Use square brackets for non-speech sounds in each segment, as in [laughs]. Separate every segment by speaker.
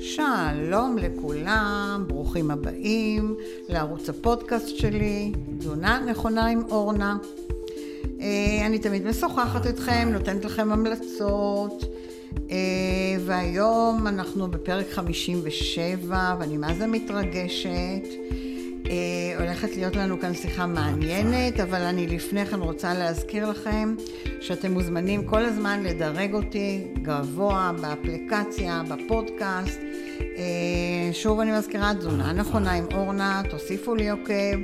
Speaker 1: שלום לכולם, ברוכים הבאים לערוץ הפודקאסט שלי, תזונה נכונה עם אורנה. אה, אני תמיד משוחחת אתכם, נותנת לכם המלצות, אה, והיום אנחנו בפרק 57, ואני מה זה מתרגשת. אה, הולכת להיות לנו כאן שיחה מעניינת, אבל אני לפני כן רוצה להזכיר לכם שאתם מוזמנים כל הזמן לדרג אותי גבוה באפליקציה, בפודקאסט. אה, שוב אני מזכירה, תזונה נכונה עם אורנה, תוסיפו לי עוקב,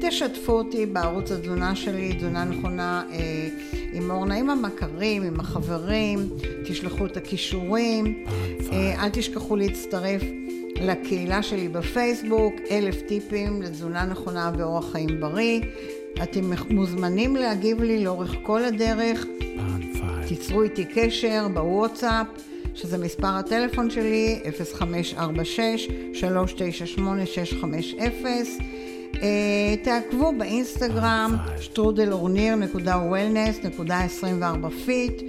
Speaker 1: תשתפו אותי בערוץ התזונה שלי, תזונה נכונה אה, עם אורנה, עם המכרים, עם החברים, תשלחו את הכישורים, אל תשכחו להצטרף לקהילה שלי בפייסבוק, אלף טיפים לתזונה נכונה ואורח חיים בריא. אתם מוזמנים להגיב לי לאורך כל הדרך. תיצרו איתי קשר בוואטסאפ, שזה מספר הטלפון שלי, 0546-398-650. אה, תעקבו באינסטגרם, שטרודל אורניר.wellness.24 fit.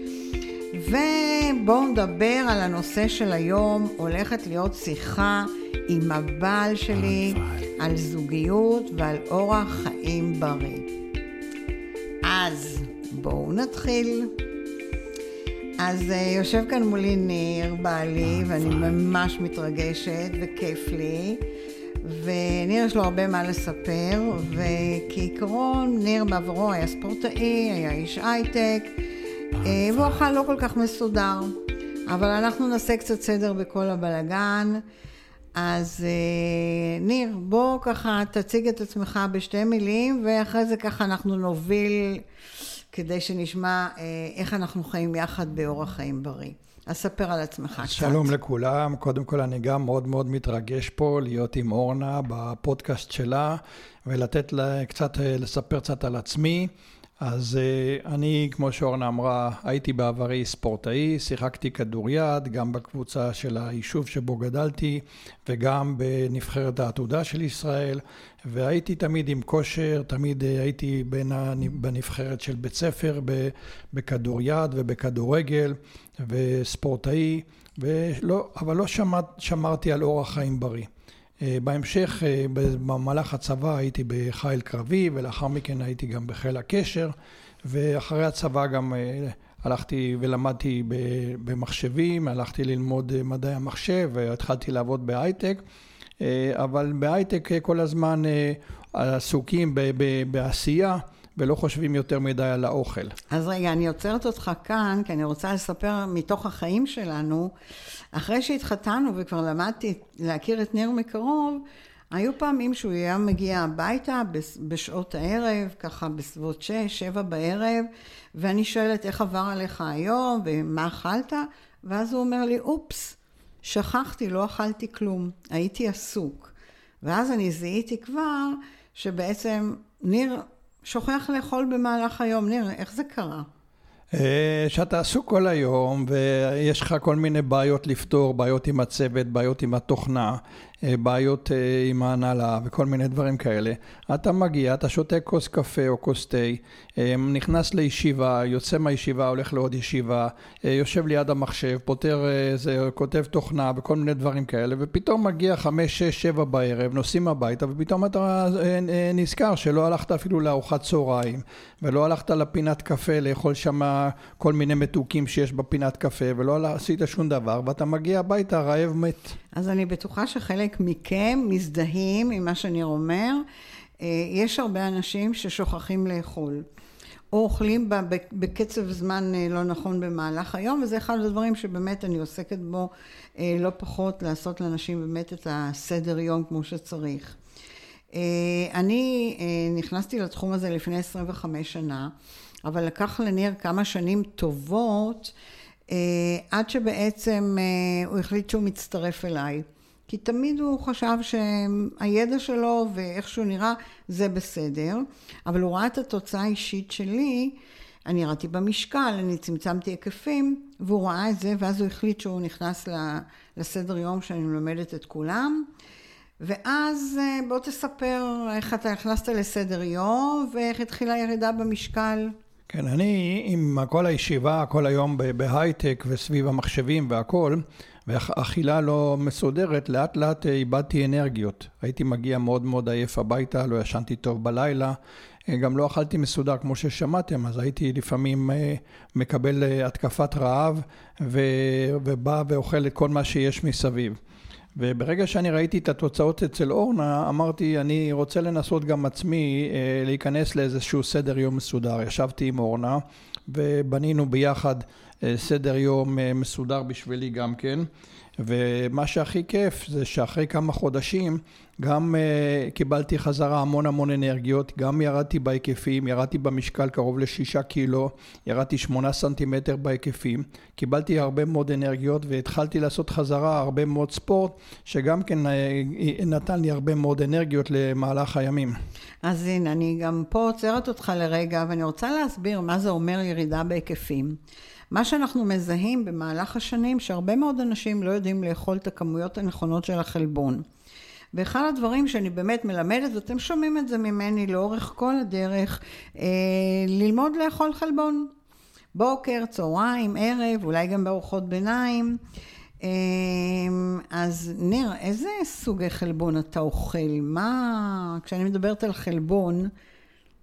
Speaker 1: ובואו נדבר על הנושא של היום, הולכת להיות שיחה עם הבעל שלי על זוגיות ועל אורח חיים בריא. אז בואו נתחיל. אז uh, יושב כאן מולי ניר, בעלי, ואני ממש מתרגשת וכיף לי. וניר יש לו הרבה מה לספר, וכעיקרון ניר בעברו היה ספורטאי, היה איש הייטק, אה, והוא אכל לא כל כך מסודר. אבל אנחנו נעשה קצת סדר בכל הבלגן. אז אה, ניר, בוא ככה תציג את עצמך בשתי מילים, ואחרי זה ככה אנחנו נוביל כדי שנשמע אה, איך אנחנו חיים יחד באורח חיים בריא. אז ספר על עצמך קצת.
Speaker 2: שלום לכולם, קודם כל אני גם מאוד מאוד מתרגש פה להיות עם אורנה בפודקאסט שלה ולתת לה קצת, לספר קצת על עצמי. אז uh, אני, כמו שאורנה אמרה, הייתי בעברי ספורטאי, שיחקתי כדוריד, גם בקבוצה של היישוב שבו גדלתי, וגם בנבחרת העתודה של ישראל, והייתי תמיד עם כושר, תמיד uh, הייתי בין בנבחרת של בית ספר בכדוריד ובכדורגל, וספורטאי, ולא, אבל לא שמר, שמרתי על אורח חיים בריא. אה, בהמשך, אה, במהלך הצבא הייתי בחיל קרבי ולאחר מכן הייתי גם בחיל הקשר ואחרי הצבא גם אה, הלכתי ולמדתי במחשבים, הלכתי ללמוד מדעי המחשב והתחלתי לעבוד בהייטק אבל בהייטק כל הזמן עסוקים בעשייה ולא חושבים יותר מדי על האוכל.
Speaker 1: אז רגע, אני עוצרת אותך כאן, כי אני רוצה לספר מתוך החיים שלנו. אחרי שהתחתנו וכבר למדתי להכיר את ניר מקרוב, היו פעמים שהוא היה מגיע הביתה בשעות הערב, ככה בסביבות שש, שבע בערב, ואני שואלת איך עבר עליך היום ומה אכלת, ואז הוא אומר לי, אופס, שכחתי, לא אכלתי כלום, הייתי עסוק. ואז אני זיהיתי כבר שבעצם ניר שוכח לאכול במהלך היום. ניר, איך זה קרה?
Speaker 2: אה, שאתה עסוק כל היום ויש לך כל מיני בעיות לפתור, בעיות עם הצוות, בעיות עם התוכנה, בעיות אה, עם ההנהלה וכל מיני דברים כאלה. אתה מגיע, אתה שותה כוס קפה או כוס תה, נכנס לישיבה, יוצא מהישיבה, הולך לעוד ישיבה, יושב ליד המחשב, פותר איזה, כותב תוכנה וכל מיני דברים כאלה, ופתאום מגיע חמש, שש, שבע בערב, נוסעים הביתה, ופתאום אתה נזכר שלא הלכת אפילו לארוחת צהריים, ולא הלכת לפינת קפה לאכול שם כל מיני מתוקים שיש בפינת קפה, ולא עשית שום דבר, ואתה מגיע הביתה רעב מת.
Speaker 1: אז אני בטוחה שחלק מכם מזדהים עם מה שאני אומר. אה, יש הרבה אנשים ששוכחים לאכול. או אוכלים בקצב זמן אה, לא נכון במהלך היום, וזה אחד הדברים שבאמת אני עוסקת בו אה, לא פחות, לעשות לאנשים באמת את הסדר יום כמו שצריך. אני נכנסתי לתחום הזה לפני 25 שנה, אבל לקח לניר כמה שנים טובות עד שבעצם הוא החליט שהוא מצטרף אליי. כי תמיד הוא חשב שהידע שלו ואיך שהוא נראה זה בסדר, אבל הוא ראה את התוצאה האישית שלי, אני ירדתי במשקל, אני צמצמתי היקפים, והוא ראה את זה, ואז הוא החליט שהוא נכנס לסדר יום שאני מלמדת את כולם. ואז אה, בוא תספר איך אתה נכנסת לסדר יום ואיך התחילה הירידה במשקל.
Speaker 2: כן, אני עם כל הישיבה, כל היום בהייטק וסביב המחשבים והכל, ואכילה לא מסודרת, לאט לאט איבדתי אנרגיות. הייתי מגיע מאוד מאוד עייף הביתה, לא ישנתי טוב בלילה, גם לא אכלתי מסודר כמו ששמעתם, אז הייתי לפעמים מקבל התקפת רעב ובא ואוכל את כל מה שיש מסביב. וברגע שאני ראיתי את התוצאות אצל אורנה, אמרתי, אני רוצה לנסות גם עצמי אה, להיכנס לאיזשהו סדר יום מסודר. ישבתי עם אורנה ובנינו ביחד אה, סדר יום אה, מסודר בשבילי גם כן. ומה שהכי כיף זה שאחרי כמה חודשים גם uh, קיבלתי חזרה המון המון אנרגיות, גם ירדתי בהיקפים, ירדתי במשקל קרוב לשישה קילו, ירדתי שמונה סנטימטר בהיקפים, קיבלתי הרבה מאוד אנרגיות והתחלתי לעשות חזרה הרבה מאוד ספורט, שגם כן uh, נתן לי הרבה מאוד אנרגיות למהלך הימים.
Speaker 1: אז הנה, אני גם פה עוצרת אותך לרגע, ואני רוצה להסביר מה זה אומר ירידה בהיקפים. מה שאנחנו מזהים במהלך השנים, שהרבה מאוד אנשים לא יודעים לאכול את הכמויות הנכונות של החלבון. ואחד הדברים שאני באמת מלמדת, ואתם שומעים את זה ממני לאורך כל הדרך, אה, ללמוד לאכול חלבון. בוקר, צהריים, ערב, אולי גם בארוחות ביניים. אה, אז ניר, איזה סוגי חלבון אתה אוכל? מה, כשאני מדברת על חלבון,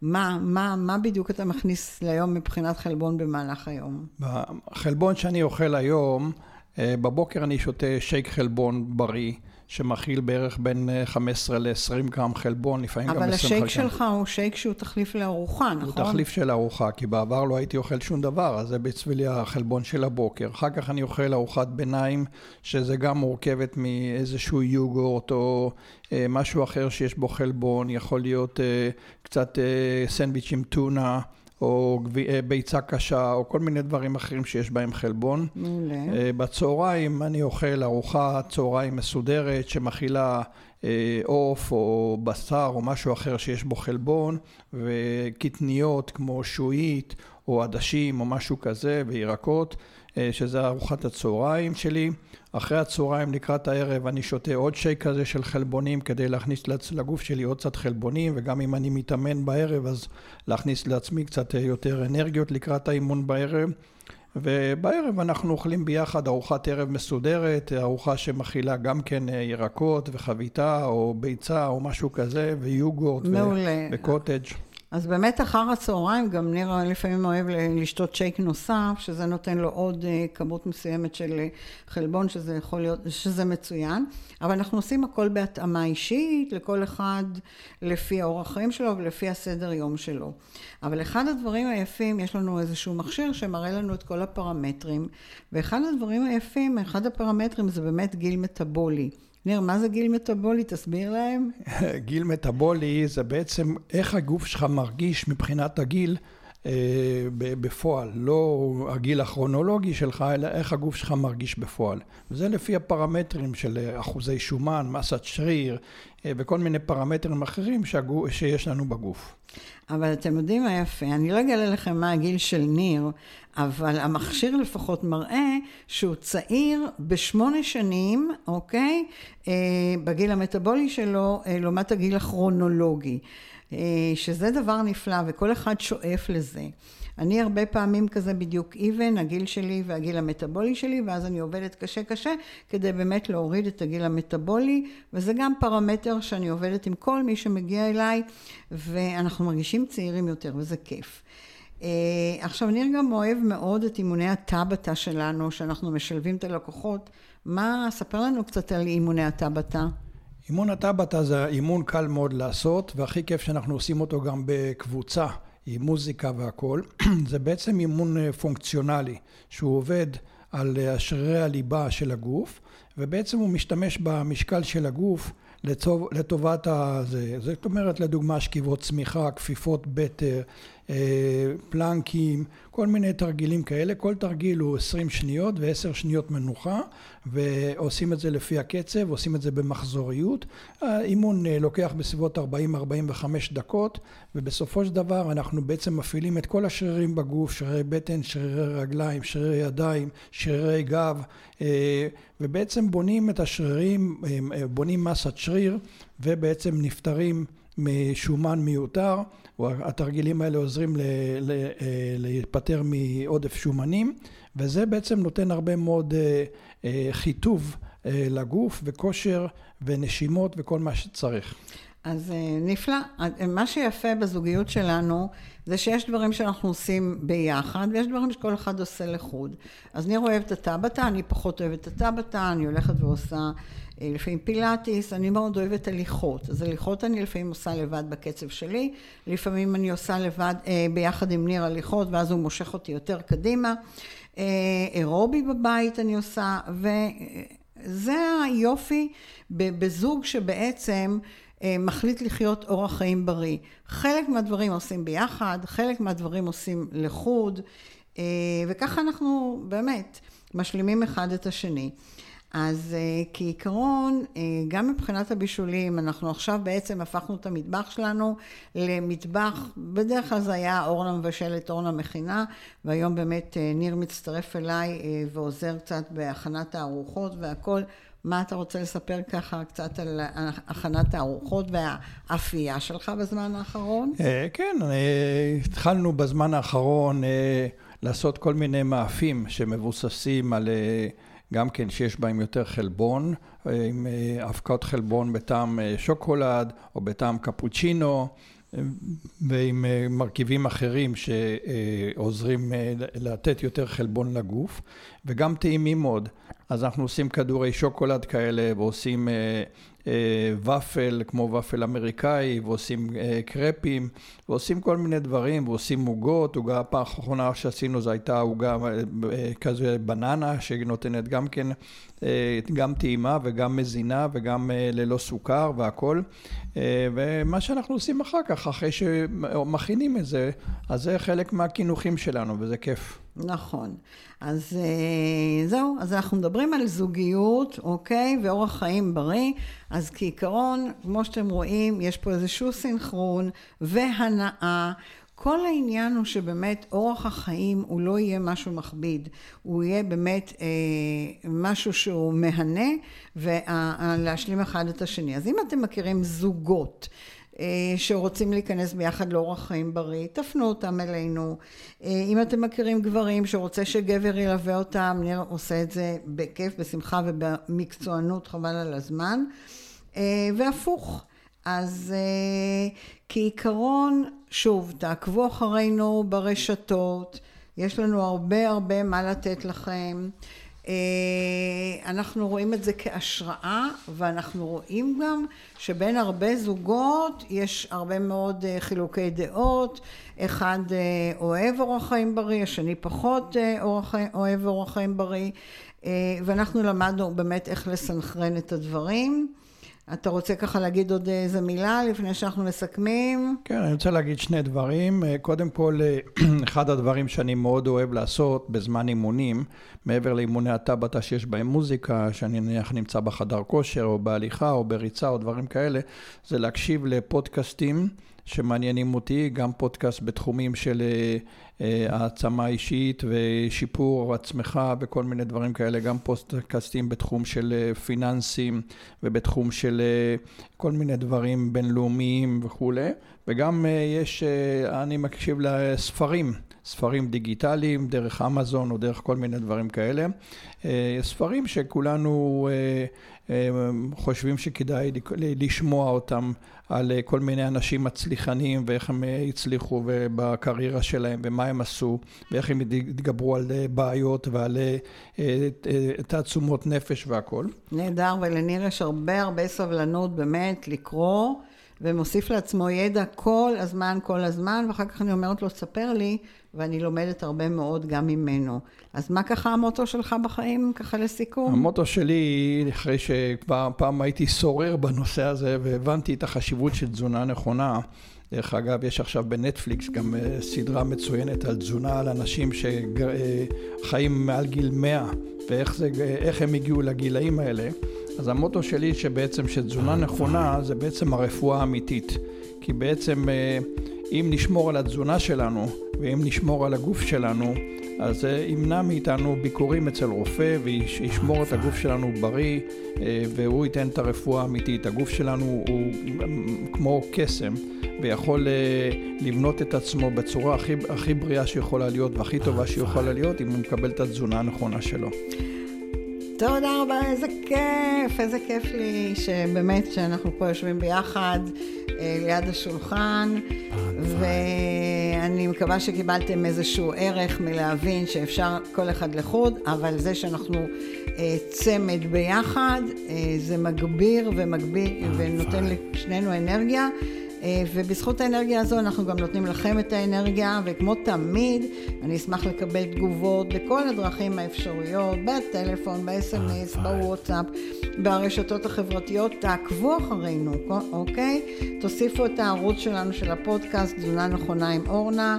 Speaker 1: מה, מה, מה בדיוק אתה מכניס ליום מבחינת חלבון במהלך היום?
Speaker 2: החלבון שאני אוכל היום, אה, בבוקר אני שותה שייק חלבון בריא. שמכיל בערך בין 15 אה, ל-20 גרם חלבון, לפעמים גם 25
Speaker 1: גרם. אבל השייק שלך הוא שייק שהוא תחליף לארוחה, נכון?
Speaker 2: הוא תחליף של ארוחה, כי בעבר לא הייתי אוכל שום דבר, אז זה בשבילי החלבון של הבוקר. אחר כך אני אוכל ארוחת ביניים, שזה גם מורכבת מאיזשהו יוגורט או אה, משהו אחר שיש בו חלבון, יכול להיות אה, קצת אה, סנדוויץ' עם טונה. או אה, ביצה קשה, או כל מיני דברים אחרים שיש בהם חלבון.
Speaker 1: מעולה.
Speaker 2: אה, בצהריים אני אוכל ארוחת צהריים מסודרת שמכילה אה, עוף או בשר או משהו אחר שיש בו חלבון, וקטניות כמו שועית או עדשים או משהו כזה, וירקות. אה, שזה ארוחת הצהריים שלי. אחרי הצהריים לקראת הערב אני שותה עוד שייק כזה של חלבונים כדי להכניס לגוף שלי עוד קצת חלבונים וגם אם אני מתאמן בערב אז להכניס לעצמי קצת אה, יותר אנרגיות לקראת האימון בערב. ובערב אנחנו אוכלים ביחד ארוחת ערב מסודרת, ארוחה שמכילה גם כן אה, ירקות וחביתה או ביצה או משהו כזה ויוגורט וקוטג'.
Speaker 1: אז באמת אחר הצהריים גם ניר לפעמים אוהב לשתות שייק נוסף, שזה נותן לו עוד אה, כמות מסוימת של אה, חלבון, שזה יכול להיות, שזה מצוין. אבל אנחנו עושים הכל בהתאמה אישית, לכל אחד לפי האורח חיים שלו ולפי הסדר יום שלו. אבל אחד הדברים היפים, יש לנו איזשהו מכשיר שמראה לנו את כל הפרמטרים, ואחד הדברים היפים, אחד הפרמטרים זה באמת גיל מטאבולי. ניר, מה זה גיל מטאבולי? תסביר להם. [laughs]
Speaker 2: גיל מטאבולי זה בעצם איך הגוף שלך מרגיש מבחינת הגיל אה, בפועל, לא הגיל הכרונולוגי שלך, אלא איך הגוף שלך מרגיש בפועל. וזה לפי הפרמטרים של אחוזי שומן, מסת שריר אה, וכל מיני פרמטרים אחרים שהגוף, שיש לנו בגוף.
Speaker 1: אבל אתם יודעים מה יפה, אני לא אגלה לכם מה הגיל של ניר, אבל המכשיר לפחות מראה שהוא צעיר בשמונה שנים, אוקיי? אה, בגיל המטאבולי שלו, אה, לעומת הגיל הכרונולוגי. אה, שזה דבר נפלא וכל אחד שואף לזה. אני הרבה פעמים כזה בדיוק even, הגיל שלי והגיל המטאבולי שלי, ואז אני עובדת קשה קשה כדי באמת להוריד את הגיל המטאבולי, וזה גם פרמטר שאני עובדת עם כל מי שמגיע אליי, ואנחנו מרגישים צעירים יותר, וזה כיף. Uh, עכשיו, ניר גם אוהב מאוד את אימוני הטבתה שלנו, שאנחנו משלבים את הלקוחות. מה, ספר לנו קצת על אימוני הטבתה.
Speaker 2: אימון הטבתה זה אימון קל מאוד לעשות, והכי כיף שאנחנו עושים אותו גם בקבוצה. עם מוזיקה והכול, [clears throat] זה בעצם אימון אה, פונקציונלי, שהוא עובד על אה, שרירי הליבה של הגוף, ובעצם הוא משתמש במשקל של הגוף לטוב, לטובת הזה. זאת אומרת, לדוגמה, שכיבות צמיחה, כפיפות בטר, אה, פלנקים, כל מיני תרגילים כאלה. כל תרגיל הוא 20 שניות ו-10 שניות מנוחה, ועושים את זה לפי הקצב, עושים את זה במחזוריות. האימון אה, לוקח בסביבות 40-45 דקות, ובסופו של דבר אנחנו בעצם מפעילים את כל השרירים בגוף, שרירי בטן, שרירי רגליים, שרירי ידיים, שרירי גב, אה, ובעצם בונים את השרירים, בונים מסת שריר, ובעצם נפטרים משומן מיותר, התרגילים האלה עוזרים להיפטר מעודף שומנים, וזה בעצם נותן הרבה מאוד חיטוב לגוף וכושר ונשימות וכל מה שצריך.
Speaker 1: אז נפלא. מה שיפה בזוגיות שלנו זה שיש דברים שאנחנו עושים ביחד ויש דברים שכל אחד עושה לחוד. אז ניר אוהב את הטבתה, אני פחות אוהבת את הטבתה, אני הולכת ועושה אה, לפעמים פילאטיס, אני מאוד אוהבת הליכות. אז הליכות אני לפעמים עושה לבד בקצב שלי, לפעמים אני עושה לבד אה, ביחד עם ניר הליכות ואז הוא מושך אותי יותר קדימה. אה, אירובי בבית אני עושה, וזה היופי בזוג שבעצם אה, מחליט לחיות אורח חיים בריא. חלק מהדברים עושים ביחד, חלק מהדברים עושים לחוד, אה, וככה אנחנו באמת משלימים אחד את השני. אז אה, כעיקרון, גם מבחינת הבישולים, אנחנו עכשיו בעצם הפכנו את המטבח שלנו למטבח, בדרך כלל זה היה אורנה מבשלת, אורנה מכינה, והיום באמת ניר מצטרף אליי ועוזר קצת בהכנת הארוחות והכל. מה אתה רוצה לספר ככה קצת על הכנת הארוחות והאפייה שלך בזמן האחרון?
Speaker 2: אה, כן, התחלנו בזמן האחרון אה, לעשות כל מיני מאפים שמבוססים על... אה, גם כן שיש בהם יותר חלבון, עם אבקות חלבון בטעם שוקולד או בטעם קפוצ'ינו ועם מרכיבים אחרים שעוזרים לתת יותר חלבון לגוף וגם טעימים מאוד. אז אנחנו עושים כדורי שוקולד כאלה ועושים אה, אה, ופל כמו ופל אמריקאי ועושים אה, קרפים ועושים כל מיני דברים ועושים עוגות, עוגה הפעם האחרונה שעשינו זו הייתה עוגה אה, כזה בננה שנותנת גם כן אה, גם טעימה וגם מזינה וגם אה, ללא סוכר והכל אה, ומה שאנחנו עושים אחר כך אחרי שמכינים את זה אז זה חלק מהקינוחים שלנו וזה כיף.
Speaker 1: נכון. אז אה, זהו, אז אנחנו מדברים על זוגיות, אוקיי? ואורח חיים בריא. אז כעיקרון, כמו שאתם רואים, יש פה איזשהו סינכרון והנאה. כל העניין הוא שבאמת אורח החיים הוא לא יהיה משהו מכביד, הוא יהיה באמת אה, משהו שהוא מהנה ולהשלים אחד את השני. אז אם אתם מכירים זוגות שרוצים להיכנס ביחד לאורח חיים בריא, תפנו אותם אלינו. אה, אם אתם מכירים גברים שרוצה שגבר ילווה אותם, ניר עושה את זה בכיף, בשמחה ובמקצוענות, חבל על הזמן. אה, והפוך. אז כעיקרון, שוב, תעקבו אחרינו ברשתות, יש לנו הרבה הרבה מה לתת לכם. אה, אנחנו רואים את זה כהשראה ואנחנו רואים גם שבין הרבה זוגות יש הרבה מאוד אה, חילוקי דעות. אחד אה, אוהב אורח חיים בריא השני פחות אוהב אורח חיים בריא. ואנחנו למדנו באמת איך לסנכרן את הדברים אתה רוצה ככה להגיד עוד איזה מילה לפני שאנחנו מסכמים?
Speaker 2: כן, אני רוצה להגיד שני דברים. קודם כל, [clears throat] אחד הדברים שאני מאוד אוהב לעשות בזמן אימונים, מעבר לאימוני הטבתה שיש בהם מוזיקה, שאני נניח נמצא בחדר כושר או בהליכה או בריצה או דברים כאלה, זה להקשיב לפודקאסטים. שמעניינים אותי, גם פודקאסט בתחומים של אה, אה, העצמה אישית ושיפור עצמך וכל מיני דברים כאלה, גם פודקאסטים בתחום של אה, פיננסים ובתחום של כל מיני דברים בינלאומיים וכולי, וגם יש, אני מקשיב לספרים. ספרים דיגיטליים דרך אמזון או דרך כל מיני דברים כאלה. ספרים שכולנו חושבים שכדאי לשמוע אותם על אה, כל מיני אנשים מצליחנים ואיך הם אה, הצליחו בקריירה שלהם ומה הם עשו ואיך הם התגברו על אה, בעיות ועל תעצומות נפש והכל.
Speaker 1: נהדר, ולניר יש הרבה הרבה סבלנות באמת לקרוא ומוסיף לעצמו ידע כל הזמן, כל הזמן, ואחר כך אני אומרת לו, ספר לי, ואני לומדת הרבה מאוד גם ממנו. אז מה ככה המוטו שלך בחיים, ככה לסיכום?
Speaker 2: המוטו שלי, אחרי שפעם הייתי סורר בנושא הזה, והבנתי את החשיבות של תזונה נכונה, דרך אגב, יש עכשיו בנטפליקס גם אה, סדרה מצוינת על תזונה על אנשים שחיים מעל גיל 100, ואיך זה, הם הגיעו לגילאים האלה. אז המוטו שלי שבעצם שתזונה נכונה זה בעצם הרפואה האמיתית. כי בעצם אה, אם נשמור על התזונה שלנו ואם נשמור על הגוף שלנו, אז זה ימנע מאיתנו ביקורים אצל רופא וישמור את הגוף שלנו בריא אה, והוא ייתן את הרפואה האמיתית. הגוף שלנו הוא כמו קסם ויכול אה, לבנות את עצמו בצורה הכי, הכי בריאה שיכולה להיות והכי טובה שיכולה להיות אם הוא מקבל את התזונה הנכונה שלו.
Speaker 1: תודה רבה, איזה כיף, איזה כיף לי שבאמת שאנחנו פה יושבים ביחד אה, ליד השולחן. ואני מקווה שקיבלתם איזשהו ערך מלהבין שאפשר כל אחד לחוד אבל זה שאנחנו אה, צמד ביחד אה, זה מגביר ומגביר ונותן לשנינו אנרגיה. אה, ובזכות האנרגיה הזו אנחנו גם נותנים לכם את האנרגיה, וכמו תמיד, אני אשמח לקבל תגובות בכל הדרכים האפשריות, בטלפון, ב-SMS, בוואטסאפ, ברשתות החברתיות, תעקבו אחרינו, אוקיי? תוסיפו את הערוץ שלנו של הפודקאסט, תזונה נכונה עם אורנה.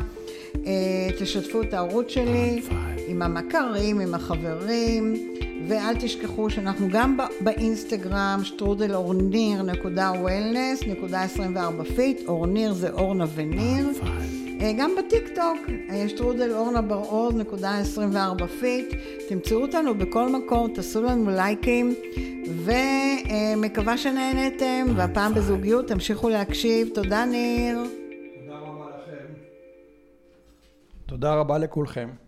Speaker 1: אה, תשתפו את הערוץ שלי עם המכרים, עם החברים. ואל תשכחו שאנחנו גם באינסטגרם, שטרודל אורניר נקודה wellness נקודה 24 fit, אורניר זה אורנה וניר. אה, גם בטיק טוק, אה, שטרודל אורנה בר-אור נקודה 24 fit, תמצאו אותנו בכל מקום, תעשו לנו לייקים ומקווה שנהנתם והפעם בזוגיות תמשיכו להקשיב, תודה ניר.
Speaker 2: תודה רבה לכם. תודה רבה לכולכם.